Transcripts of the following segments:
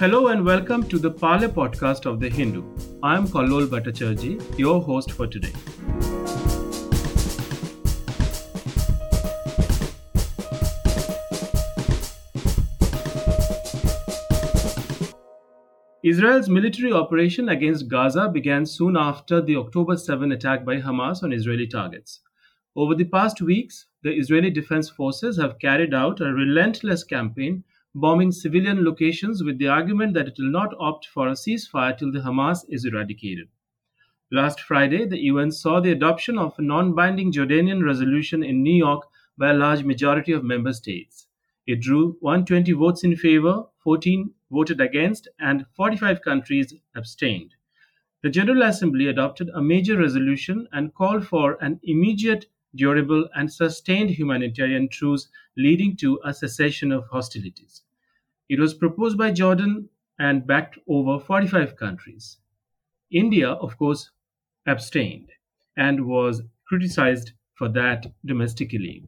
Hello and welcome to the Parley podcast of The Hindu. I am Kallol Bhattacharjee, your host for today. Israel's military operation against Gaza began soon after the October 7 attack by Hamas on Israeli targets. Over the past weeks, the Israeli Defense Forces have carried out a relentless campaign bombing civilian locations with the argument that it will not opt for a ceasefire till the Hamas is eradicated. Last Friday, the UN saw the adoption of a non binding Jordanian resolution in New York by a large majority of member states. It drew 120 votes in favor, 14 voted against, and 45 countries abstained. The General Assembly adopted a major resolution and called for an immediate, durable, and sustained humanitarian truce leading to a cessation of hostilities. It was proposed by Jordan and backed over 45 countries. India, of course, abstained and was criticized for that domestically.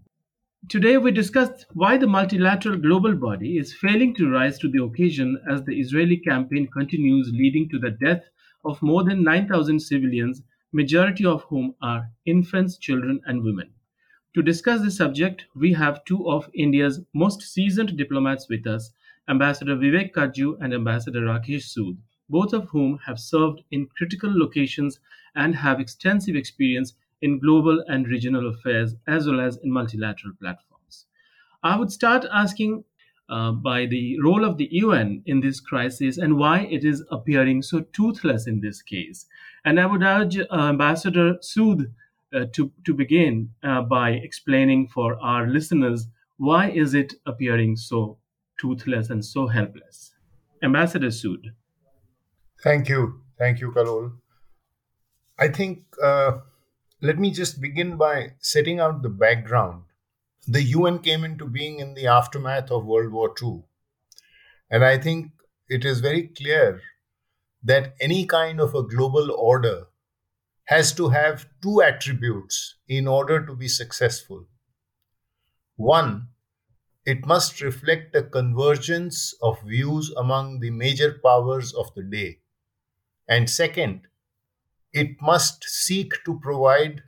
Today, we discussed why the multilateral global body is failing to rise to the occasion as the Israeli campaign continues, leading to the death of more than 9,000 civilians, majority of whom are infants, children, and women. To discuss this subject, we have two of India's most seasoned diplomats with us, Ambassador Vivek Katju and Ambassador Rakesh Sood, both of whom have served in critical locations and have extensive experience in global and regional affairs as well as in multilateral platforms. I would start asking uh, by the role of the UN in this crisis and why it is appearing so toothless in this case. And I would urge uh, Ambassador Sood uh, to, to begin uh, by explaining for our listeners why is it appearing so toothless and so helpless. Ambassador Sood. Thank you. Thank you, Kallol. I think uh, let me just begin by setting out the background. The UN came into being in the aftermath of World War II. And I think it is very clear that any kind of a global order has to have two attributes in order to be successful. One, it must reflect a convergence of views among the major powers of the day. And second, it must seek to provide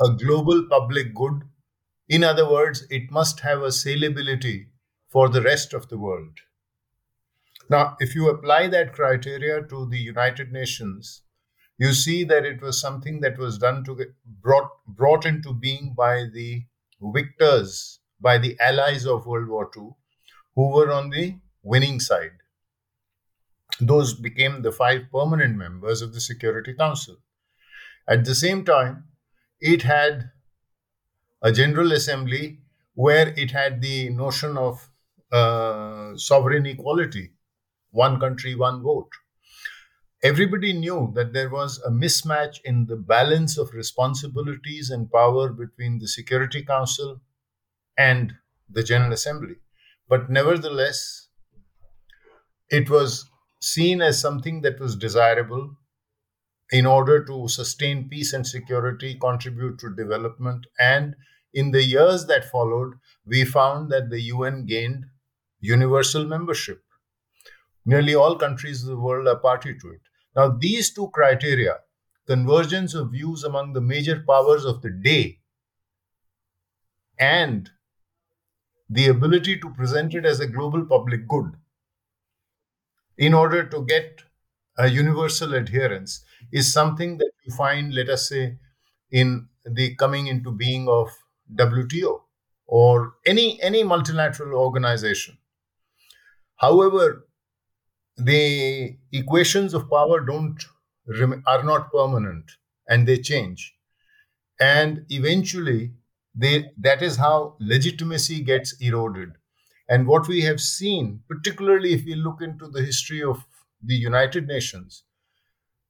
a global public good. In other words, it must have a saleability for the rest of the world. Now, if you apply that criteria to the United Nations, you see that it was something that was done to brought brought into being by the victors, by the allies of World War II, who were on the winning side those became the five permanent members of the Security Council. At the same time, it had a General Assembly where it had the notion of uh, sovereign equality one country, one vote. Everybody knew that there was a mismatch in the balance of responsibilities and power between the Security Council and the General Assembly. But nevertheless, it was seen as something that was desirable in order to sustain peace and security, contribute to development. And in the years that followed, we found that the UN gained universal membership. Nearly all countries of the world are party to it. Now, these two criteria, convergence of views among the major powers of the day, and the ability to present it as a global public good, in order to get a universal adherence is something that you find, let us say, in the coming into being of WTO or any any multilateral organization. However, the equations of power don't are not permanent and they change, and eventually they that is how legitimacy gets eroded. And what we have seen, particularly if we look into the history of the United Nations,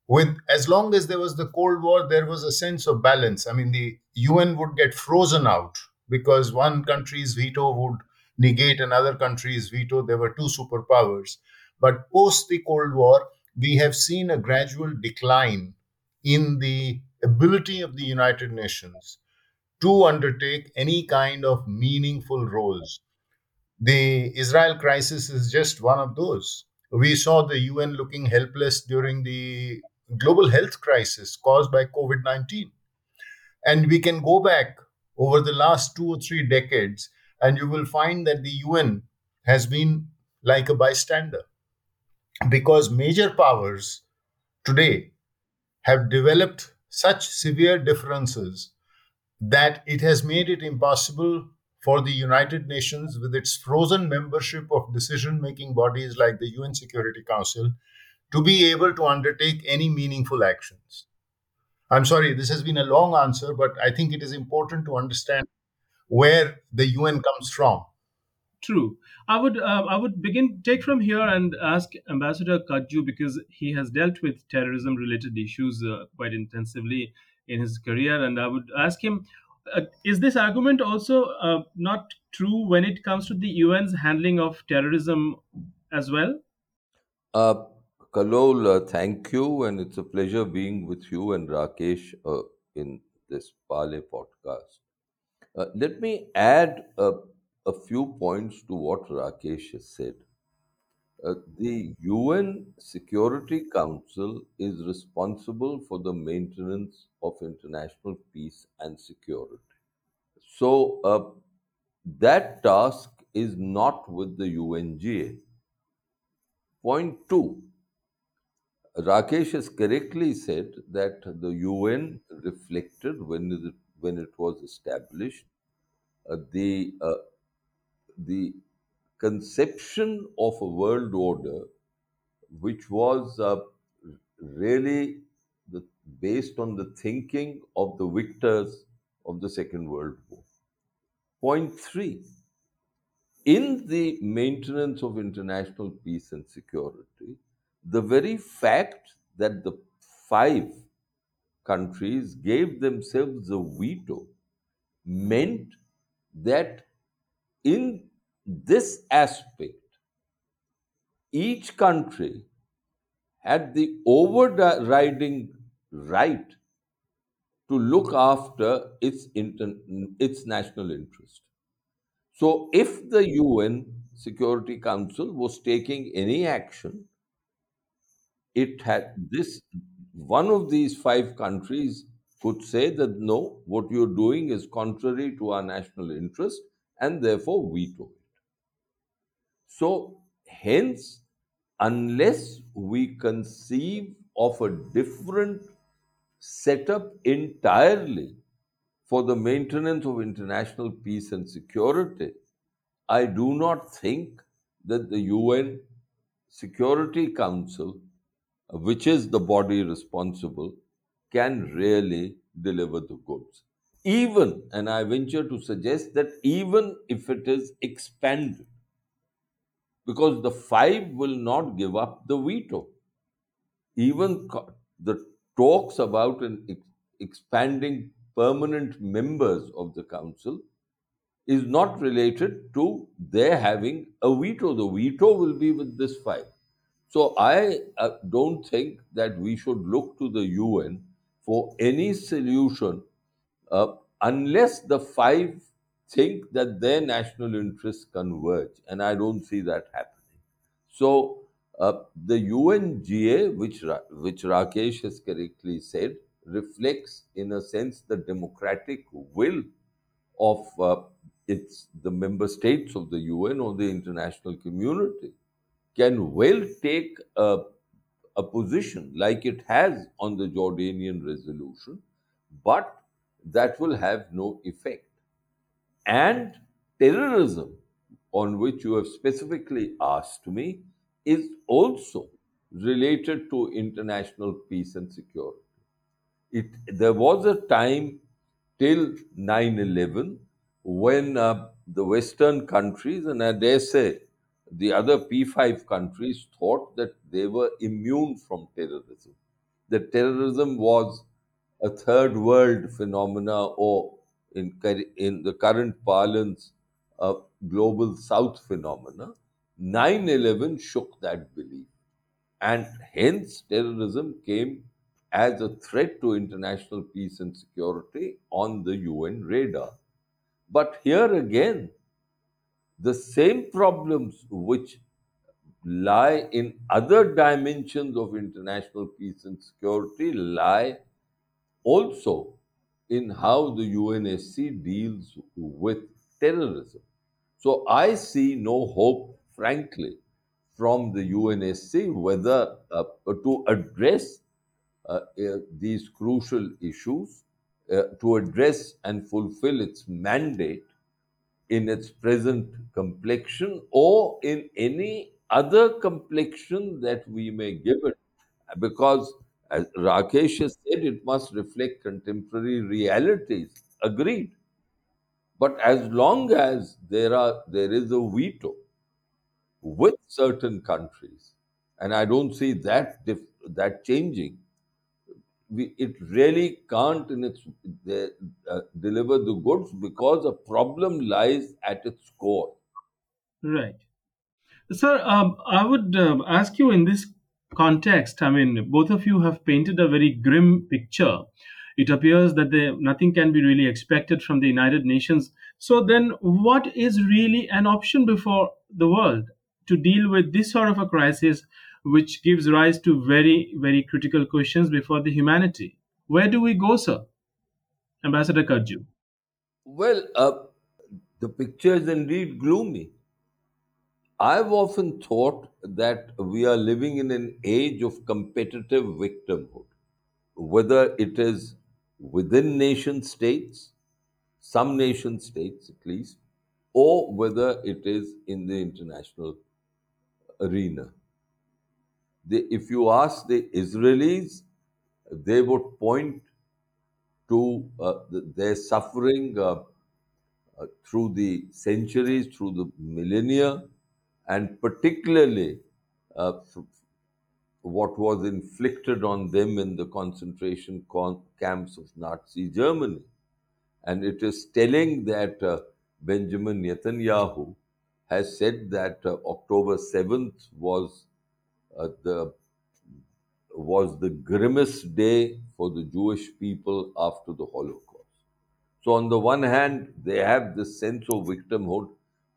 with as long as there was the Cold War, there was a sense of balance. I mean, the UN would get frozen out because one country's veto would negate another country's veto. There were two superpowers. But post the Cold War, we have seen a gradual decline in the ability of the United Nations to undertake any kind of meaningful roles. The Israel crisis is just one of those. We saw the UN looking helpless during the global health crisis caused by COVID 19. And we can go back over the last two or three decades, and you will find that the UN has been like a bystander because major powers today have developed such severe differences that it has made it impossible for the United Nations, with its frozen membership of decision making bodies like the UN Security Council, to be able to undertake any meaningful actions. I'm sorry, this has been a long answer, but I think it is important to understand where the UN comes from. True. I would uh, I would begin take from here and ask Ambassador Katju because he has dealt with terrorism related issues uh, quite intensively in his career, and I would ask him: uh, Is this argument also uh, not true when it comes to the UN's handling of terrorism as well? Uh, Kallol, uh, thank you, and it's a pleasure being with you and Rakesh uh, in this Parley podcast. Let me add a few points to what Rakesh has said. Uh, the UN Security Council is responsible for the maintenance of international peace and security. So, uh, that task is not with the UNGA. Point two Rakesh has correctly said that the UN reflected when it, when it was established uh, the uh, the conception of a world order which was uh, really the, based on the thinking of the victors of the Second World War. Point three in the maintenance of international peace and security, the very fact that the five countries gave themselves a veto meant that in this aspect, each country had the overriding right to look after its, inter- its national interest. So, if the UN Security Council was taking any action, it had this one of these five countries could say that no, what you're doing is contrary to our national interest and therefore veto it. So, hence, unless we conceive of a different setup entirely for the maintenance of international peace and security, I do not think that the UN Security Council, which is the body responsible, can really deliver the goods. Even, and I venture to suggest that even if it is expanded, because the five will not give up the veto. Even the talks about an ex- expanding permanent members of the council is not related to their having a veto. The veto will be with this five. So I uh, don't think that we should look to the UN for any solution uh, unless the five think that their national interests converge, and I don't see that happening. So uh, the UNGA, which Ra- which Rakesh has correctly said, reflects in a sense the democratic will of uh, its the member states of the UN or the international community can well take a, a position like it has on the Jordanian resolution, but that will have no effect. And terrorism, on which you have specifically asked me, is also related to international peace and security. It, there was a time till 9 11 when uh, the Western countries, and I dare say the other P5 countries, thought that they were immune from terrorism. That terrorism was a third world phenomena, or in, in the current parlance, a global south phenomena. 9 11 shook that belief and hence terrorism came as a threat to international peace and security on the UN radar. But here again, the same problems which lie in other dimensions of international peace and security, lie also in how the UNSC deals with terrorism. So I see no hope, frankly, from the UNSC whether uh, to address uh, uh, these crucial issues, uh, to address and fulfill its mandate in its present complexion or in any other complexion that we may give it. Because, as Rakesh has said, it must reflect contemporary realities. Agreed. But as long as there are there is a veto with certain countries, and I don't see that dif- that changing, we, it really can't in its the, uh, deliver the goods because a problem lies at its core. Right. Sir, um, I would um ask you in this context. I mean, both of you have painted a very grim picture. It appears that the, nothing can be really expected from the United Nations. So, then what is really an option before the world to deal with this sort of a crisis, which gives rise to very, very critical questions before the humanity? Where do we go, sir? Ambassador Katju. Well, uh, the picture is indeed gloomy. I've often thought that we are living in an age of competitive victimhood, whether it is within nation states, some nation states at least, or whether it is in the international arena. If you ask the Israelis, they would point to uh, th- their suffering uh, uh, through the centuries, through the millennia, and particularly uh, what was inflicted on them in the concentration con- camps of Nazi Germany. And it is telling that uh, Benjamin Netanyahu has said that uh, October 7th was uh, the was the grimmest day for the Jewish people after the Holocaust. So on the one hand, they have this sense of victimhood,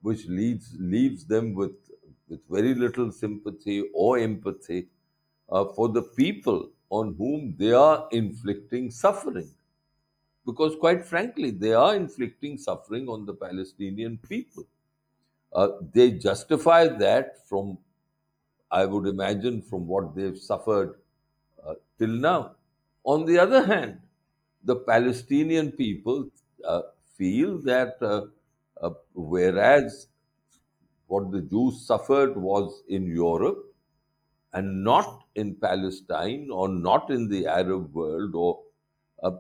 which leads leaves them with with very little sympathy or empathy uh, for the people on whom they are inflicting suffering. Because quite frankly, they are inflicting suffering on the Palestinian people. Uh, they justify that from, I would imagine, from what they've suffered uh, till now. On the other hand, the Palestinian people uh, feel that uh, whereas what the Jews suffered was in Europe and not in Palestine or not in the Arab world, or uh,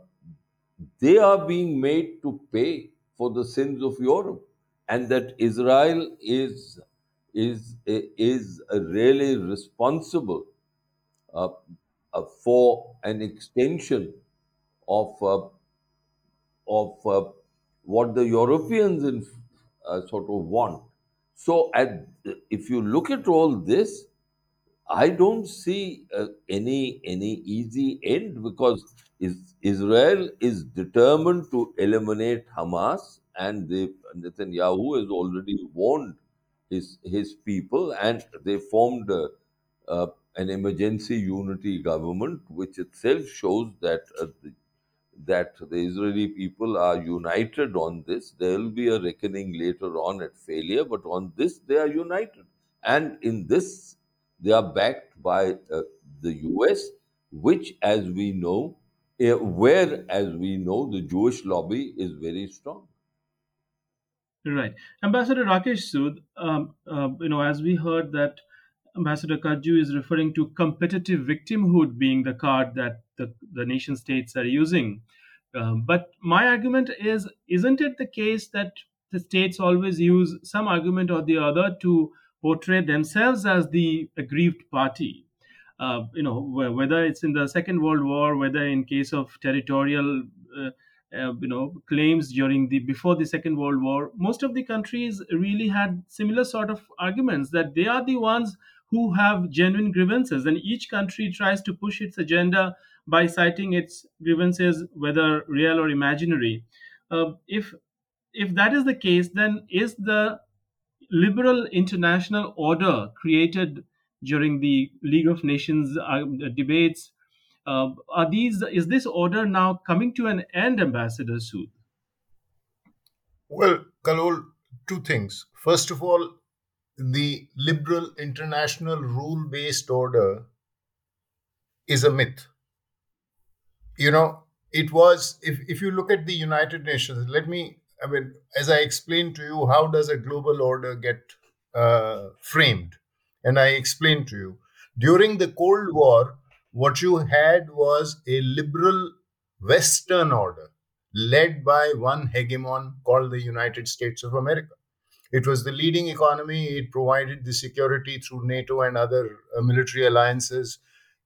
they are being made to pay for the sins of Europe, and that Israel is is is really responsible uh, uh, for an extension of uh, of uh, what the Europeans in, uh, sort of want. So, at, if you look at all this, I don't see uh, any any easy end because is, Israel is determined to eliminate Hamas, and they, Netanyahu has already warned his his people, and they formed uh, uh, an emergency unity government, which itself shows that uh, the, that the Israeli people are united on this. There will be a reckoning later on at failure, but on this they are united. And in this, they are backed by uh, the US, which, as we know, uh, where, as we know, the Jewish lobby is very strong. Right. Ambassador Rakesh Sood, um, uh, you know, as we heard that Ambassador Katju is referring to competitive victimhood being the card that the, the nation states are using. Um, but my argument is, isn't it the case that the states always use some argument or the other to portray themselves as the aggrieved party? uh, you know wh- whether it's in the second world war whether in case of territorial uh, uh, you know claims during the before the second world war most of the countries really had similar sort of arguments that they are the ones who have genuine grievances and each country tries to push its agenda by citing its grievances whether real or imaginary uh, if if that is the case then is the liberal international order created during the League of Nations uh, debates. Uh, are these is this order now coming to an end, Ambassador Sood? Well, Kallol, two things. First of all, the liberal international rule based order is a myth. You know, it was, if, if you look at the United Nations, let me, I mean, as I explained to you, how does a global order get uh, framed? And I explained to you. During the Cold War, what you had was a liberal Western order led by one hegemon called the United States of America. It was the leading economy. It provided the security through NATO and other uh, military alliances,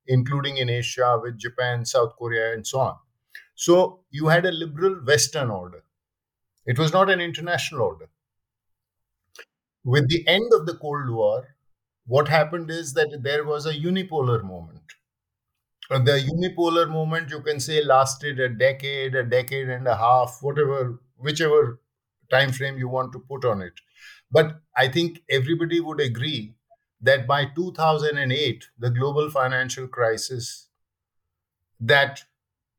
including in Asia with Japan, South Korea, and so on. So you had a liberal Western order. It was not an international order. With the end of the Cold War, what happened is that there was a unipolar moment. Uh, The unipolar moment, you can say, lasted a decade, a decade and a half, whatever, whichever time frame you want to put on it. But I think everybody would agree that by 2008, the global financial crisis, that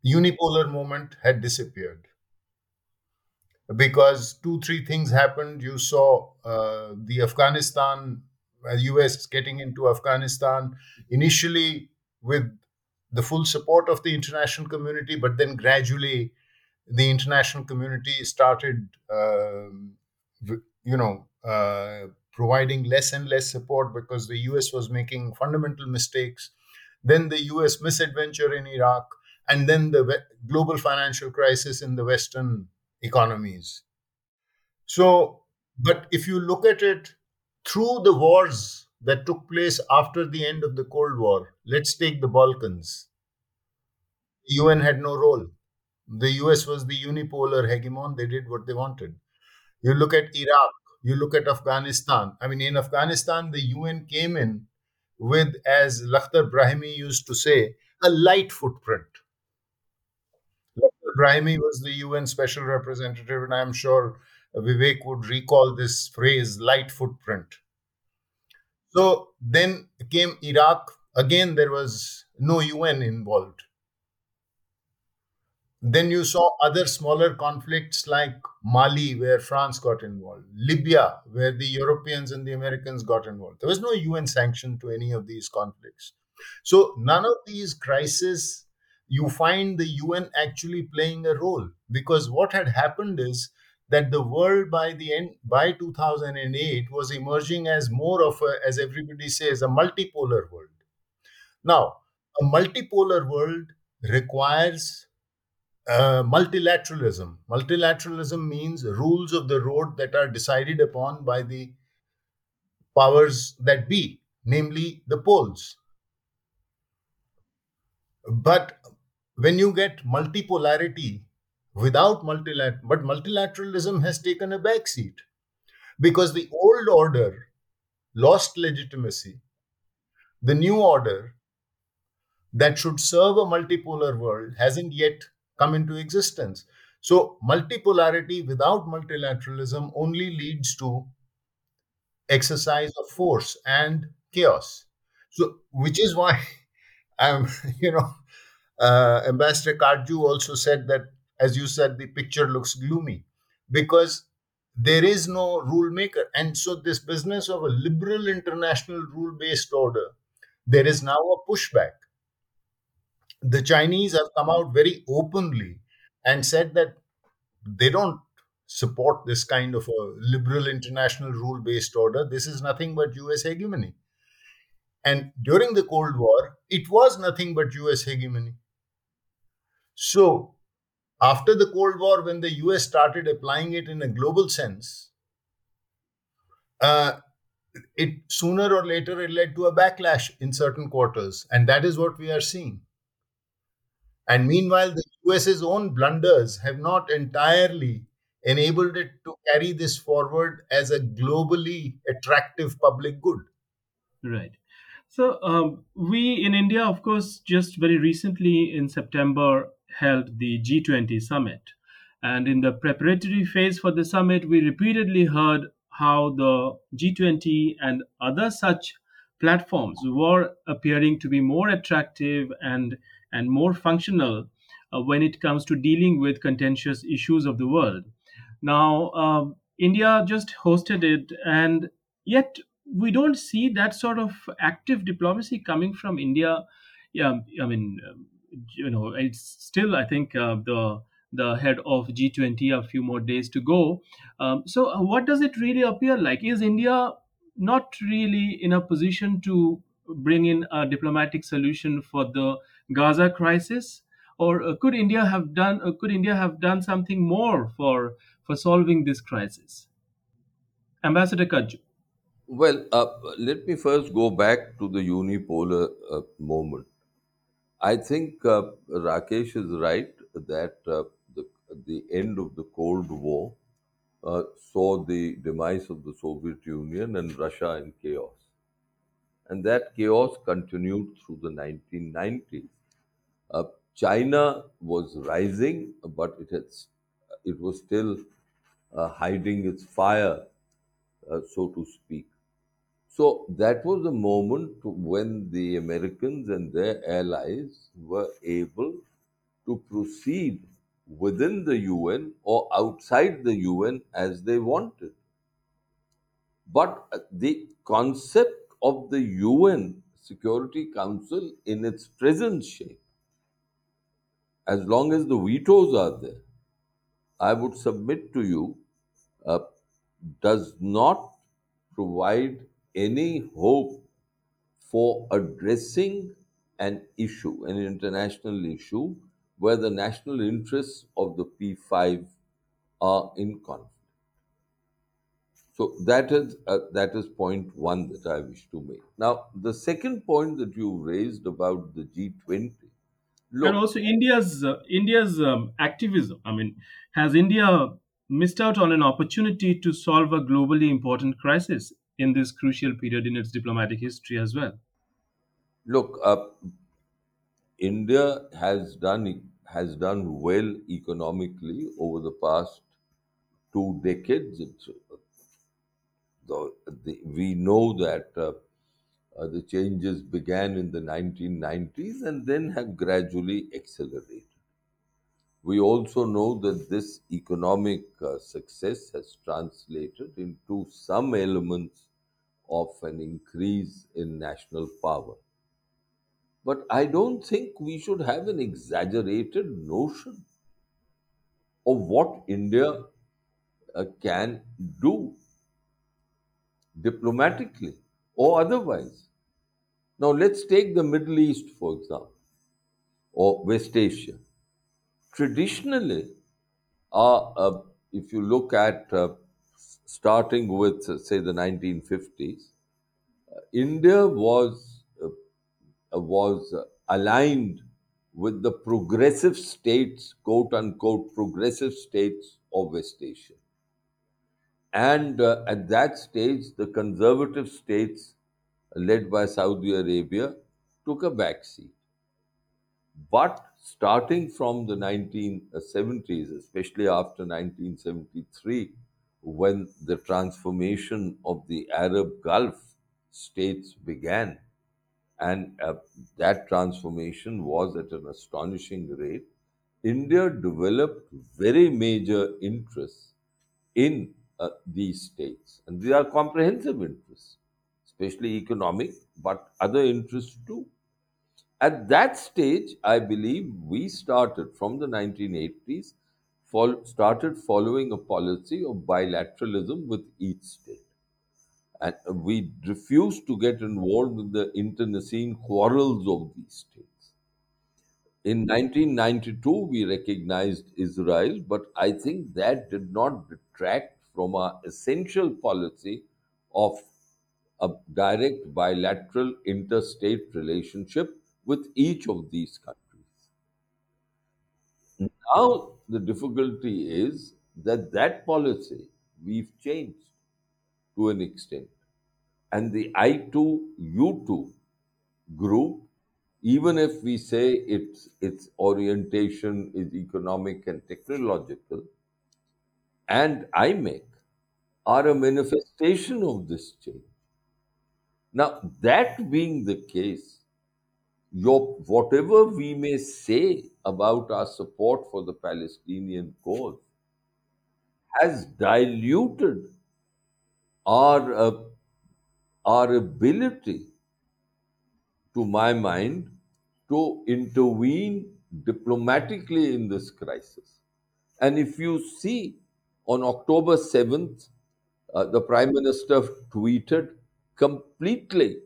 unipolar moment had disappeared because two, three things happened. You saw uh, the Afghanistan, uh, US getting into Afghanistan initially with the full support of the international community, but then gradually the international community started, um, you know, uh, providing less and less support because the US was making fundamental mistakes. Then the US misadventure in Iraq, and then the global financial crisis in the Western economies. So, but if you look at it through the wars that took place after the end of the Cold War, let's take the Balkans. The UN had no role. The US was the unipolar hegemon. They did what they wanted. You look at Iraq, you look at Afghanistan. I mean, in Afghanistan, the UN came in with, as Lakhdar Brahimi used to say, a light footprint. Lakhdar Brahimi was the UN special representative, and I'm sure Vivek would recall this phrase, light footprint. So then came Iraq. Again, there was no UN involved. Then you saw other smaller conflicts like Mali, where France got involved, Libya, where the Europeans and the Americans got involved. There was no UN sanction to any of these conflicts. So, none of these crises you find the UN actually playing a role because what had happened is that the world by the end by 2008 was emerging as more of a as everybody says a multipolar world now a multipolar world requires uh, multilateralism. Multilateralism means rules of the road that are decided upon by the powers that be, namely the poles. But when you get multipolarity without multilateral, but multilateralism has taken a backseat because the old order lost legitimacy. The new order that should serve a multipolar world hasn't yet come into existence. So, multipolarity without multilateralism only leads to exercise of force and chaos. So, which is why I'm, you know, uh, Ambassador Katju also said that, as you said, the picture looks gloomy because there is no rule maker. And so, this business of a liberal international rule based order, there is now a pushback the Chinese have come out very openly and said that they don't support this kind of a liberal international rule based order. This is nothing but US hegemony. And during the Cold War, it was nothing but US hegemony. So, after the Cold War, when the US started applying it in a global sense, uh, it sooner or later it led to a backlash in certain quarters. And that is what we are seeing. And meanwhile, the US's own blunders have not entirely enabled it to carry this forward as a globally attractive public good. Right. So um, we in India, of course, just very recently in September held the G20 summit, and in the preparatory phase for the summit, we repeatedly heard how the G20 and other such platforms were appearing to be more attractive and and more functional uh, when it comes to dealing with contentious issues of the world. Now, um, India just hosted it, and yet we don't see that sort of active diplomacy coming from India. Yeah, I mean, um, you know, it's still I think uh, the the head of G20 a few more days to go. Um, so, uh, what does it really appear like? Is India not really in a position to bring in a diplomatic solution for the Gaza crisis? Or uh, could India have done? Uh, could India have done something more for for solving this crisis? Ambassador Katju. Well, uh, let me first go back to the unipolar uh, moment. I think uh, Rakesh is right that uh, the, the end of the Cold War saw the demise of the Soviet Union and Russia in chaos. And that chaos continued through the 1990s. Uh, China was rising, but it, it was still uh, hiding its fire, uh, so to speak. So that was the moment when the Americans and their allies were able to proceed within the UN or outside the UN as they wanted. But uh, the concept of the UN Security Council in its present shape, as long as the vetoes are there, I would submit to you, uh, does not provide any hope for addressing an issue, an international issue, where the national interests of the P5 are in conflict. So that is uh, that is point one that I wish to make. Now, the second point that you raised about the G20. And also india's uh, india's um, activism i mean has india missed out on an opportunity to solve a globally important crisis in this crucial period in its diplomatic history as well look, uh, India has done has done well economically over the past two decades. It's, uh, the, the, we know that uh, uh, the changes began in the 1990s and then have gradually accelerated. We also know that this economic uh, success has translated into some elements of an increase in national power. But I don't think we should have an exaggerated notion of what India uh, can do diplomatically or otherwise. Now, let's take the Middle East, for example, or West Asia. Traditionally, uh, uh, if you look at uh, starting with, uh, say, the 1950s, India was uh, uh, was uh, aligned with the progressive states, quote unquote, progressive states of West Asia. And uh, at that stage, the conservative states, led by Saudi Arabia, took a back seat. But starting from the 1970s, especially after 1973, when the transformation of the Arab Gulf states began, and uh, that transformation was at an astonishing rate, India developed very major interests in uh, these states. And these are comprehensive interests, especially economic, but other interests too. At that stage, I believe we started from the 1980s, fol- started following a policy of bilateralism with each state. And we refused to get involved in the internecine quarrels of these states. In 1992, we recognized Israel, but I think that did not detract from our essential policy of a direct bilateral interstate relationship with each of these countries. Now, the difficulty is that that policy we've changed to an extent. And the I2U2 group, even if we say its, its orientation is economic and technological, and I make are a manifestation of this change. Now, that being the case, your, whatever we may say about our support for the Palestinian cause has diluted our, uh, our ability, to my mind, to intervene diplomatically in this crisis. And if you see on October 7th, uh, the Prime Minister tweeted completely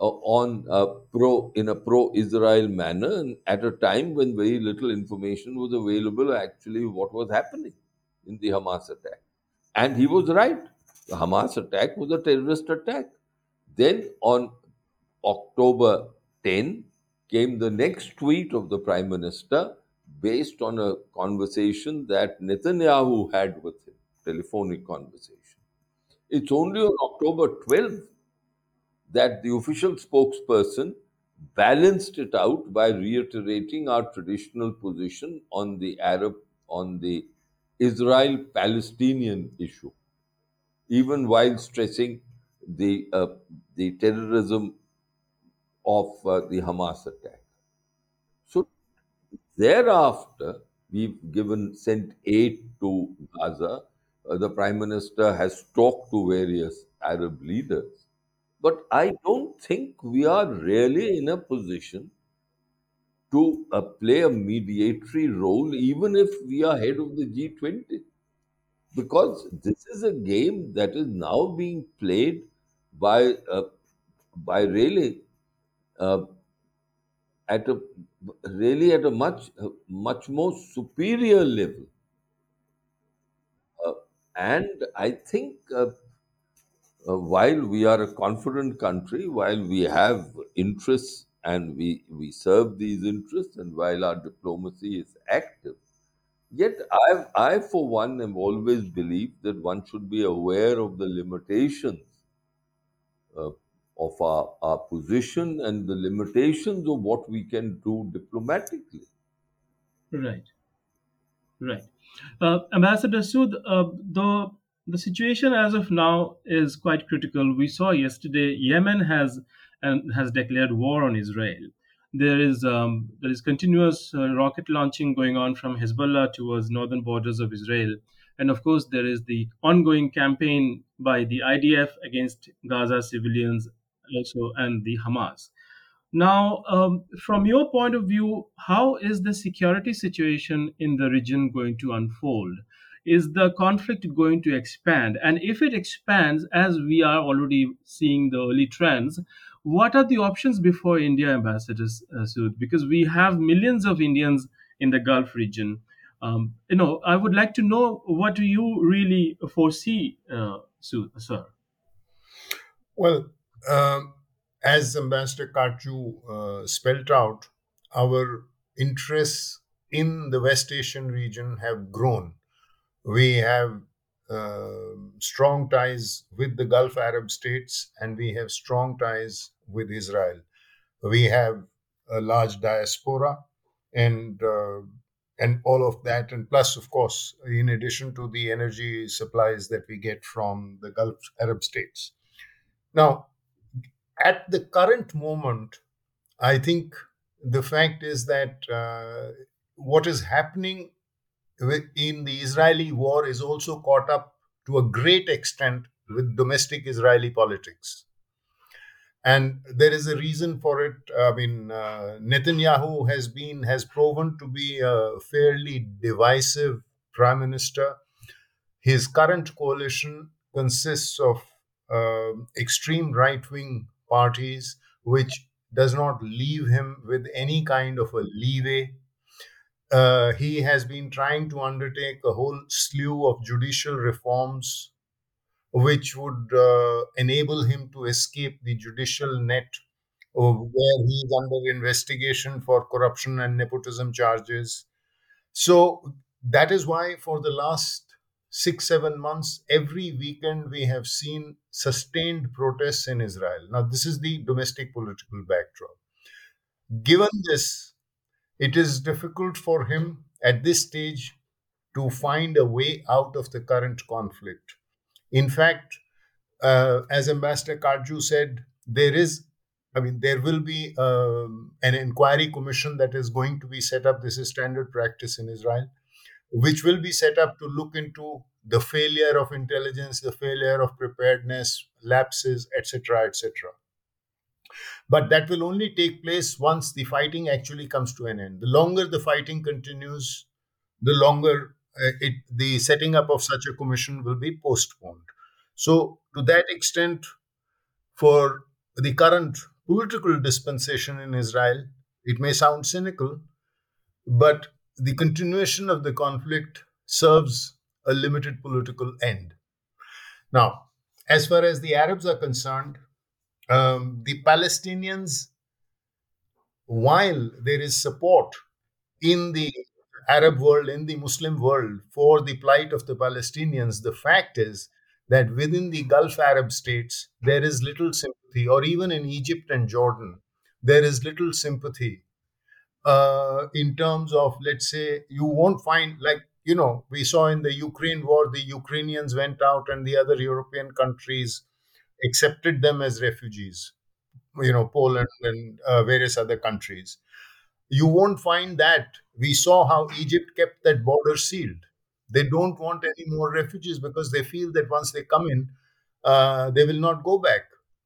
uh, on uh, pro in a pro-Israel manner, and at a time when very little information was available actually what was happening in the Hamas attack. And he was right. The Hamas attack was a terrorist attack. Then on October 10 came the next tweet of the Prime Minister based on a conversation that Netanyahu had with him, telephonic conversation. It's only on October 12th that the official spokesperson balanced it out by reiterating our traditional position on the Arab, on the Israel Palestinian issue, even while stressing the, uh, the terrorism of uh, the Hamas attack. Thereafter, we've given sent aid to Gaza. Uh, the prime minister has talked to various Arab leaders, but I don't think we are really in a position to uh, play a mediatory role, even if we are head of the G20, because this is a game that is now being played by uh, by really uh, at a really at a much much more superior level. Uh, and i think uh, uh, while we are a confident country while we have interests and we we serve these interests and while our diplomacy is active yet i i for one have always believed that one should be aware of the limitations uh, of our, our position and the limitations of what we can do diplomatically Right. Right. Uh, Ambassador Sood, uh, the the situation as of now is quite critical. We saw yesterday Yemen has and has declared war on Israel. There is um, there is continuous uh, rocket launching going on from Hezbollah towards northern borders of Israel, and of course there is the ongoing campaign by the IDF against Gaza civilians also and the Hamas. Now, um, from your point of view, how is the security situation in the region going to unfold? Is the conflict going to expand? And if it expands, as we are already seeing the early trends, what are the options before India, Ambassador uh, Sood? Because we have millions of Indians in the Gulf region. Um, you know, I would like to know what do you really foresee, uh, Sood, sir? Well, um, as Ambassador Katju uh, spelt out, our interests in the West Asian region have grown. We have uh, strong ties with the Gulf Arab states and we have strong ties with Israel. We have a large diaspora and uh, and all of that and plus of course in addition to the energy supplies that we get from the Gulf Arab states. Now, at the current moment, I think the fact is that uh, what is happening in the Israeli war is also caught up to a great extent with domestic Israeli politics. And there is a reason for it. I mean, uh, Netanyahu has been has proven to be a fairly divisive prime minister. His current coalition consists of um extreme right wing parties, which does not leave him with any kind of a leeway. Uh, he has been trying to undertake a whole slew of judicial reforms, which would uh, enable him to escape the judicial net where he is under investigation for corruption and nepotism charges. So that is why for the last six, seven months, every weekend we have seen sustained protests in Israel. Now, this is the domestic political backdrop. Given this, it is difficult for him at this stage to find a way out of the current conflict. In fact, uh, as Ambassador Katju said, there is, I mean, there will be um, an inquiry commission that is going to be set up. This is standard practice in Israel, which will be set up to look into the failure of intelligence, the failure of preparedness, lapses, etc., etc. But that will only take place once the fighting actually comes to an end. The longer the fighting continues, the longer uh, it, the setting up of such a commission will be postponed. So, to that extent, for the current political dispensation in Israel, it may sound cynical, but the continuation of the conflict serves a limited political end. Now, as far as the Arabs are concerned, um, the Palestinians, while there is support in the Arab world, in the Muslim world, for the plight of the Palestinians, the fact is that within the Gulf Arab states, there is little sympathy, or even in Egypt and Jordan, there is little sympathy uh, in terms of, let's say, you won't find, like, you know, we saw in the Ukraine war, the Ukrainians went out and the other European countries accepted them as refugees, you know, Poland and uh, various other countries. You won't find that. We saw how Egypt kept that border sealed. They don't want any more refugees because they feel that once they come in, uh, they will not go back.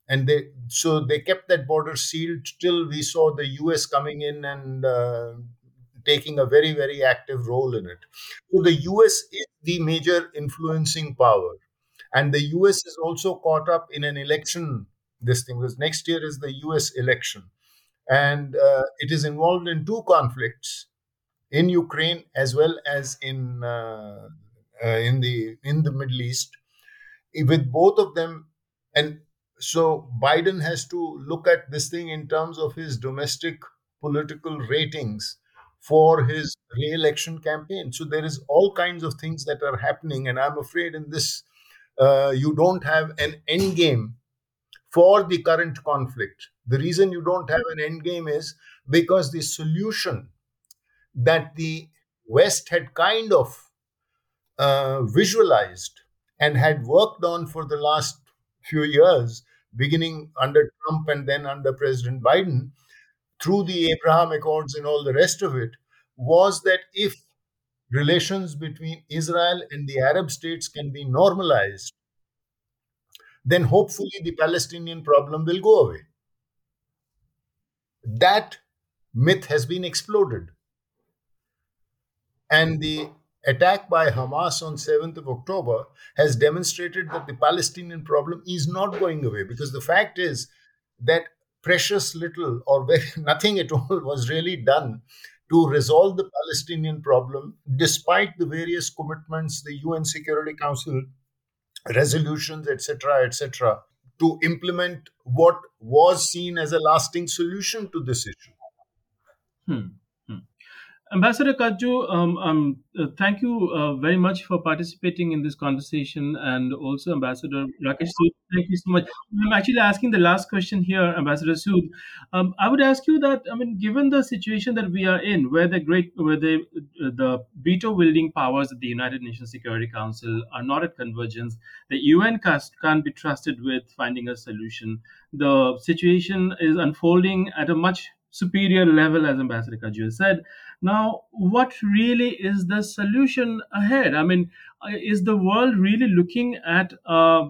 And they so they kept that border sealed till we saw the US coming in and uh, taking a very very active role in it. So the US is the major influencing power and the us is also caught up in an election this thing because next year is the us election and uh, it is involved in two conflicts in ukraine as well as in uh, uh, in the in the middle east with both of them and so biden has to look at this thing in terms of his domestic political ratings for his re-election campaign so there is all kinds of things that are happening and i'm afraid in this uh, you don't have an end game for the current conflict. The reason you don't have an end game is because the solution that the West had kind of uh, visualized and had worked on for the last few years, beginning under Trump and then under President Biden, through the Abraham Accords and all the rest of it, was that if relations between Israel and the Arab states can be normalized, then hopefully the Palestinian problem will go away. That myth has been exploded. And the attack by Hamas on 7th of October has demonstrated that the Palestinian problem is not going away because the fact is that precious little or nothing at all was really done to resolve the Palestinian problem, despite the various commitments, the UN Security Council resolutions, etc., etc., to implement what was seen as a lasting solution to this issue. Hmm. Ambassador Katju, um, um, uh, thank you uh, very much for participating in this conversation, and also Ambassador Rakesh thank you so much. I'm actually asking the last question here, Ambassador Sood. Um, I would ask you that, I mean, given the situation that we are in, where the great, where the uh, the veto-wielding powers of the United Nations Security Council are not at convergence, the UN can't, be trusted with finding a solution. The situation is unfolding at a much superior level, as Ambassador Katju said. Now, what really is the solution ahead? I mean, uh, is the world really looking at a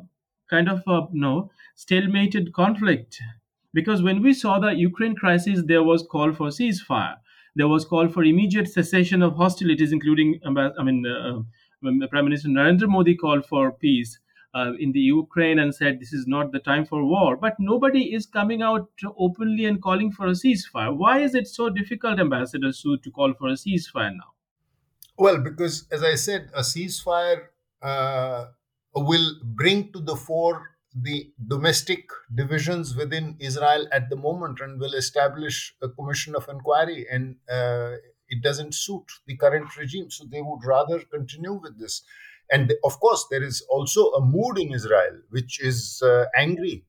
kind of a no stalemated conflict? Because when we saw the Ukraine crisis, there was call for ceasefire. There was call for immediate cessation of hostilities, including, I mean, uh, uh Prime Minister Narendra Modi called for peace uh, in the Ukraine and said this is not the time for war. But nobody is coming out openly and calling for a ceasefire. Why is it so difficult, Ambassador Sood, to call for a ceasefire now? Well, because as I said, a ceasefire uh, will bring to the fore the domestic divisions within Israel at the moment and will establish a commission of inquiry. And uh, it doesn't suit the current regime. So they would rather continue with this. And of course, there is also a mood in Israel which is uh, angry.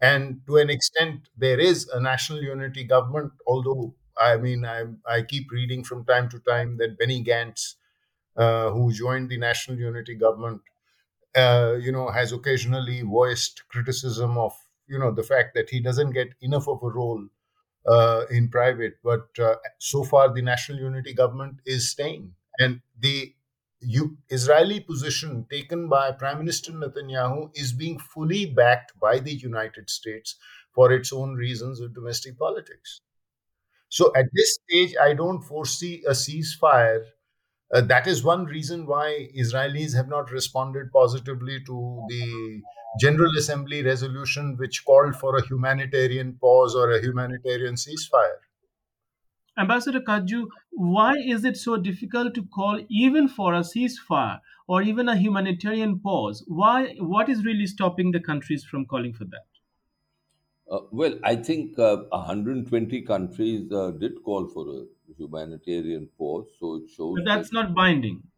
And to an extent, there is a national unity government, although I mean, I, I keep reading from time to time that Benny Gantz, uh, who joined the national unity government, uh, you know, has occasionally voiced criticism of, you know, the fact that he doesn't get enough of a role uh, in private. But uh, so far, the national unity government is staying, and the you, Israeli position taken by Prime Minister Netanyahu is being fully backed by the United States for its own reasons of domestic politics. So at this stage, I don't foresee a ceasefire. Uh, that is one reason why Israelis have not responded positively to the General Assembly resolution, which called for a humanitarian pause or a humanitarian ceasefire. Ambassador Katju, why is it so difficult to call even for a ceasefire or even a humanitarian pause? Why? What is really stopping the countries from calling for that? Uh, well, I think uh, 120 countries uh, did call for a humanitarian pause, so it shows But that that's not binding,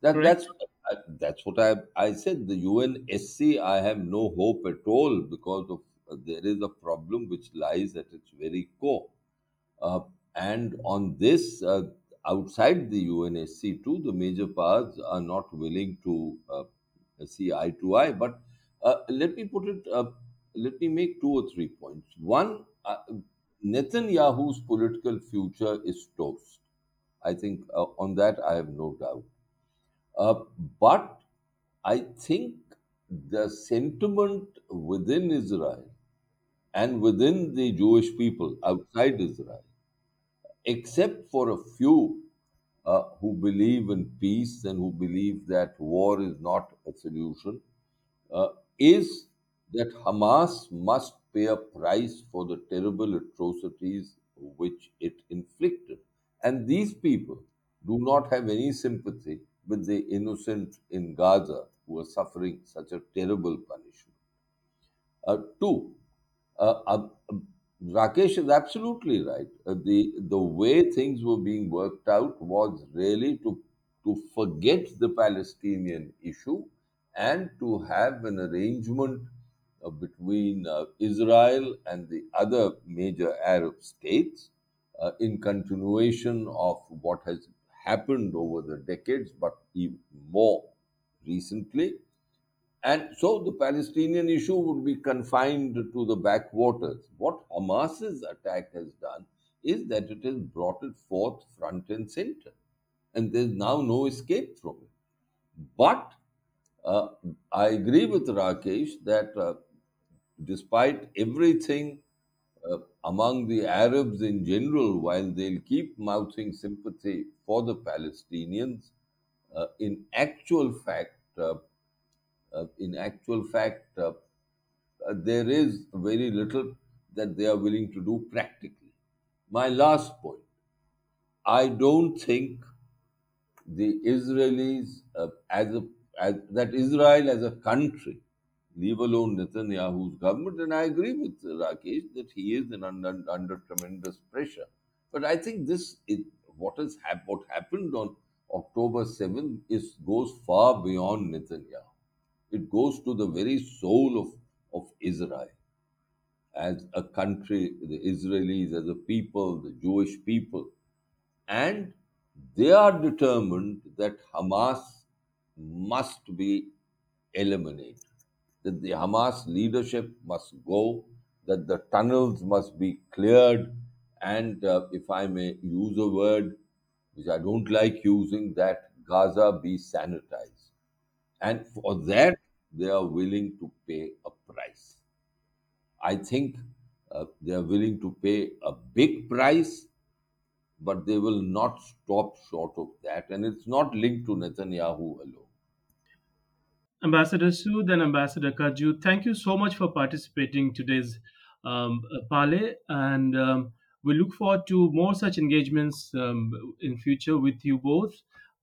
that that's uh, that's what I I said. The UNSC, I have no hope at all because of uh, there is a problem which lies at its very core. And on this, uh, outside the UNSC too, the major powers are not willing to uh, see eye to eye. But uh, let me put it, uh, let me make two or three points. One, uh, Netanyahu's political future is toast. I think uh, on that I have no doubt. But I think the sentiment within Israel and within the Jewish people outside Israel except for a few uh, who believe in peace and who believe that war is not a solution, uh, is that Hamas must pay a price for the terrible atrocities which it inflicted. And these people do not have any sympathy with the innocent in Gaza who are suffering such a terrible punishment. Uh, two, uh, uh, Rakesh is absolutely right. Uh, the the way things were being worked out was really to to forget the Palestinian issue and to have an arrangement uh, between uh, Israel and the other major Arab states uh, in continuation of what has happened over the decades, but even more recently and so the Palestinian issue would be confined to the backwaters. What Hamas's attack has done is that it has brought it forth front and center. And there's now no escape from it. But uh, I agree with Rakesh that uh, despite everything uh, among the Arabs in general, while they'll keep mouthing sympathy for the Palestinians, uh, in actual fact, uh, in actual fact, uh, uh, there is very little that they are willing to do practically. My last point I don't think the Israelis, uh, as a as, that Israel as a country, leave alone Netanyahu's government, and I agree with Rakesh that he is in under, under tremendous pressure. But I think this is what has what happened on October 7th is goes far beyond Netanyahu. It goes to the very soul of, of Israel as a country, the Israelis as a people, the Jewish people. And they are determined that Hamas must be eliminated, that the Hamas leadership must go, that the tunnels must be cleared, and uh, if I may use a word which I don't like using, that Gaza be sanitized. And for that, they are willing to pay a price. I think uh, they are willing to pay a big price, but they will not stop short of that. And it's not linked to Netanyahu alone. Ambassador Sood and Ambassador Katju, thank you so much for participating today's um, uh, Parley, and um, we look forward to more such engagements um, in future with you both.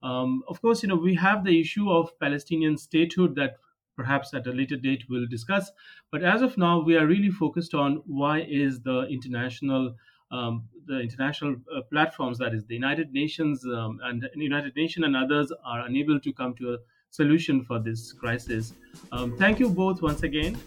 Um, of course, you know we have the issue of Palestinian statehood that perhaps at a later date we'll discuss. But as of now, we are really focused on why is the international um, the international uh, platforms, that is the United Nations um, and United Nations and others, are unable to come to a solution for this crisis. Um, thank you both once again.